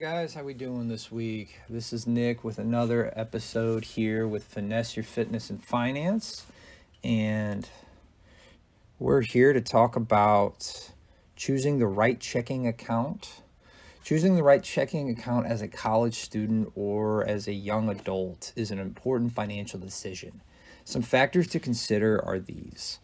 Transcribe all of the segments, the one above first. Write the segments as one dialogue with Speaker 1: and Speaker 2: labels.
Speaker 1: guys how we doing this week? This is nick with another episode here with finesse your fitness and finance. And we're here to talk about choosing the right checking account choosing the right checking account as a college student or as a young adult is an important financial decision. Some factors to consider are these.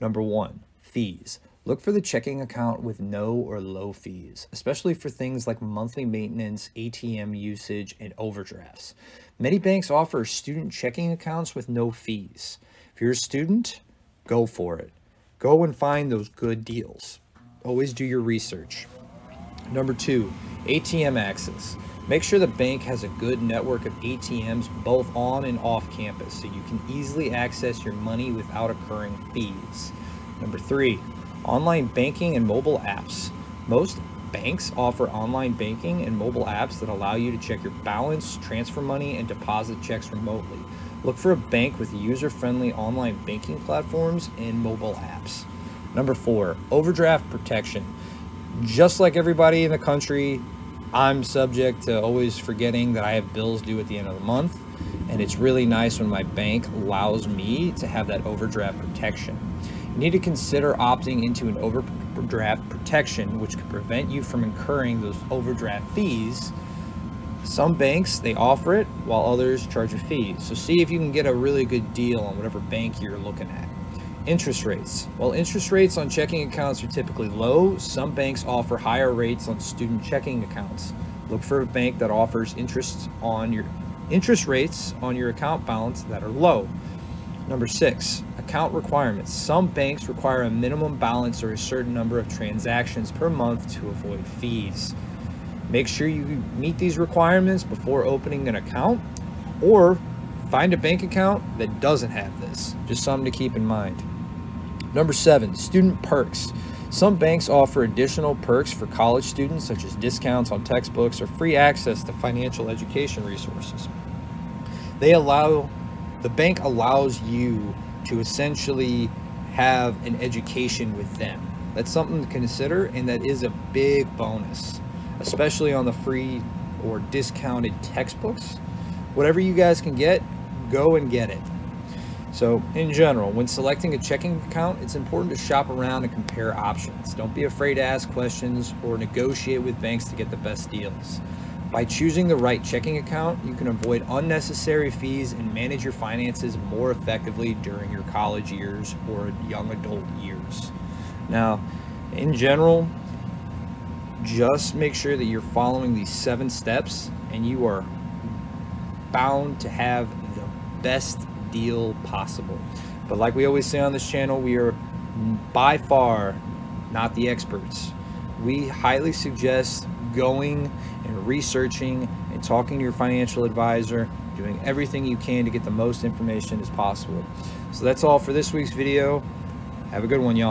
Speaker 1: Number one fees Look for the checking account with no or low fees, especially for things like monthly maintenance, ATM usage, and overdrafts. Many banks offer student checking accounts with no fees. If you're a student, go for it. Go and find those good deals. Always do your research. Number two, ATM access. Make sure the bank has a good network of ATMs both on and off campus so you can easily access your money without incurring fees. Number three, Online banking and mobile apps. Most banks offer online banking and mobile apps that allow you to check your balance, transfer money, and deposit checks remotely. Look for a bank with user friendly online banking platforms and mobile apps. Number four, overdraft protection. Just like everybody in the country, I'm subject to always forgetting that I have bills due at the end of the month. And it's really nice when my bank allows me to have that overdraft protection. You need to consider opting into an overdraft protection, which could prevent you from incurring those overdraft fees. Some banks they offer it, while others charge a fee. So see if you can get a really good deal on whatever bank you're looking at. Interest rates. While interest rates on checking accounts are typically low, some banks offer higher rates on student checking accounts. Look for a bank that offers interest on your interest rates on your account balance that are low. Number six, account requirements. Some banks require a minimum balance or a certain number of transactions per month to avoid fees. Make sure you meet these requirements before opening an account or find a bank account that doesn't have this. Just something to keep in mind. Number seven, student perks. Some banks offer additional perks for college students, such as discounts on textbooks or free access to financial education resources. They allow the bank allows you to essentially have an education with them. That's something to consider, and that is a big bonus, especially on the free or discounted textbooks. Whatever you guys can get, go and get it. So, in general, when selecting a checking account, it's important to shop around and compare options. Don't be afraid to ask questions or negotiate with banks to get the best deals. By choosing the right checking account, you can avoid unnecessary fees and manage your finances more effectively during your college years or young adult years. Now, in general, just make sure that you're following these seven steps and you are bound to have the best deal possible. But like we always say on this channel, we are by far not the experts. We highly suggest going and researching and talking to your financial advisor, doing everything you can to get the most information as possible. So that's all for this week's video. Have a good one, y'all.